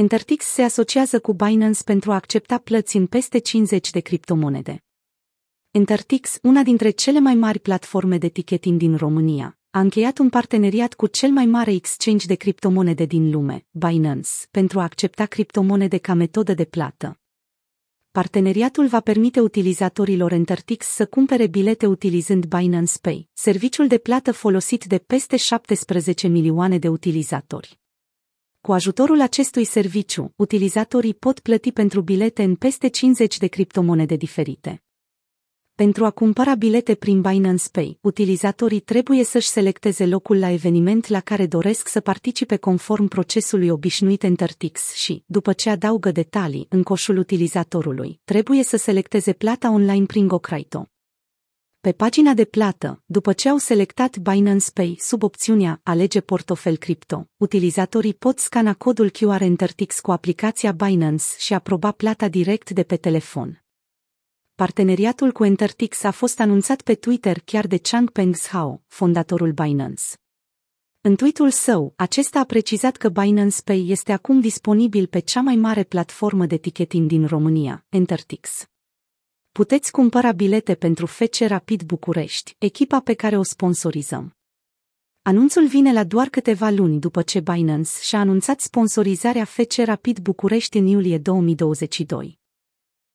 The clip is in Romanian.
Intertix se asociază cu Binance pentru a accepta plăți în peste 50 de criptomonede. Intertix, una dintre cele mai mari platforme de ticketing din România, a încheiat un parteneriat cu cel mai mare exchange de criptomonede din lume, Binance, pentru a accepta criptomonede ca metodă de plată. Parteneriatul va permite utilizatorilor Intertix să cumpere bilete utilizând Binance Pay, serviciul de plată folosit de peste 17 milioane de utilizatori. Cu ajutorul acestui serviciu, utilizatorii pot plăti pentru bilete în peste 50 de criptomonede diferite. Pentru a cumpăra bilete prin Binance Pay, utilizatorii trebuie să-și selecteze locul la eveniment la care doresc să participe conform procesului obișnuit Intertix și, după ce adaugă detalii în coșul utilizatorului, trebuie să selecteze plata online prin GoCrypto. Pe pagina de plată, după ce au selectat Binance Pay sub opțiunea Alege portofel cripto, utilizatorii pot scana codul QR Intertix cu aplicația Binance și aproba plata direct de pe telefon. Parteneriatul cu Intertix a fost anunțat pe Twitter chiar de Changpeng Zhao, fondatorul Binance. În tweetul său, acesta a precizat că Binance Pay este acum disponibil pe cea mai mare platformă de ticketing din România, Intertix. Puteți cumpăra bilete pentru FC Rapid București, echipa pe care o sponsorizăm. Anunțul vine la doar câteva luni după ce Binance și-a anunțat sponsorizarea FC Rapid București în iulie 2022.